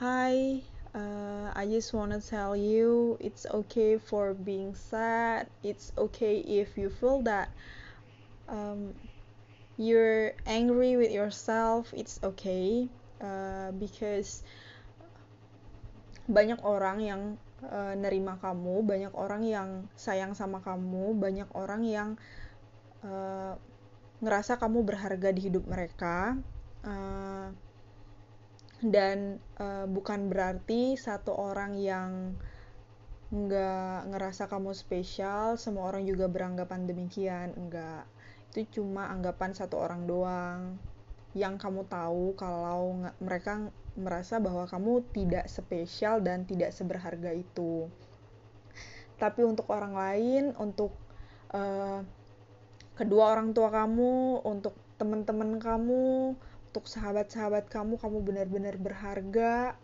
Hi, uh, I just wanna tell you it's okay for being sad. It's okay if you feel that um, you're angry with yourself. It's okay uh, because banyak orang yang uh, nerima kamu, banyak orang yang sayang sama kamu, banyak orang yang uh, ngerasa kamu berharga di hidup mereka. Uh, dan uh, bukan berarti satu orang yang nggak ngerasa kamu spesial semua orang juga beranggapan demikian enggak itu cuma anggapan satu orang doang. Yang kamu tahu kalau mereka merasa bahwa kamu tidak spesial dan tidak seberharga itu. Tapi untuk orang lain untuk uh, kedua orang tua kamu untuk teman-teman kamu untuk sahabat-sahabat kamu kamu benar-benar berharga.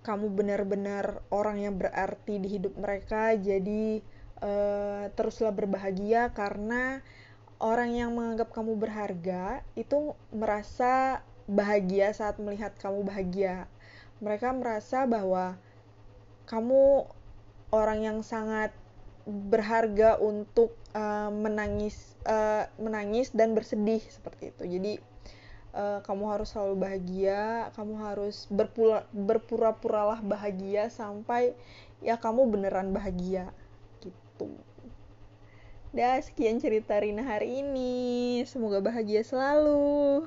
Kamu benar-benar orang yang berarti di hidup mereka. Jadi uh, teruslah berbahagia karena orang yang menganggap kamu berharga itu merasa bahagia saat melihat kamu bahagia. Mereka merasa bahwa kamu orang yang sangat berharga untuk uh, menangis uh, menangis dan bersedih seperti itu jadi uh, kamu harus selalu bahagia kamu harus berpura berpura-puralah bahagia sampai ya kamu beneran bahagia gitu Dah sekian cerita Rina hari ini. Semoga bahagia selalu.